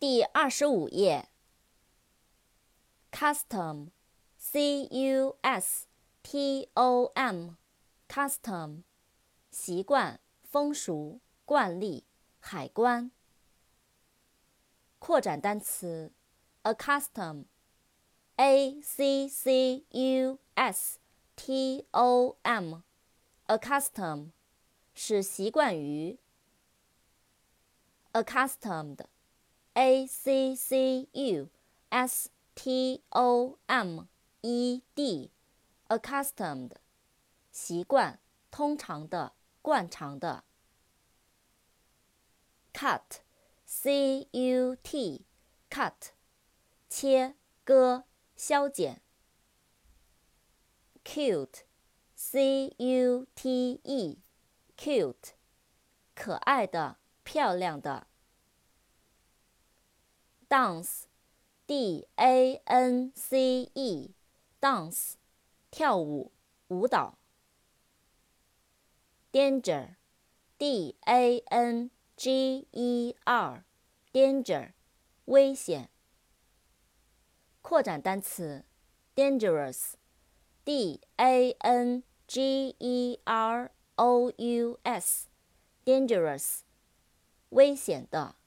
第二十五页。custom，c-u-s-t-o-m，custom，习惯、风俗、惯例、海关。扩展单词，accustom，a-c-c-u-s-t-o-m，accustom，使习惯于，accustomed。accustomed，accustomed，习惯，通常的，惯常的。cut，c u t，cut，切，割，削减。cute，c u t e，cute，可爱的。漂亮的。Dance，d a n c e，dance，跳舞，舞蹈。danger，d a n g e r，danger，危险。扩展单词，dangerous，d a n g e r o u s，dangerous。危险的。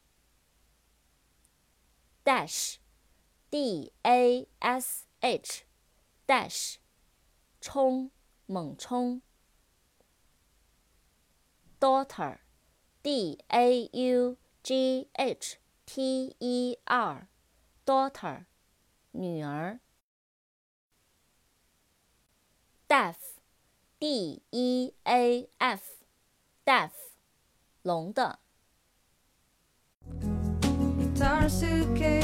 Dash，d a s h，dash，冲，猛冲。daughter，d a u g h t e r，daughter，女儿。deaf，d e a f，deaf，聋的。our suitcase.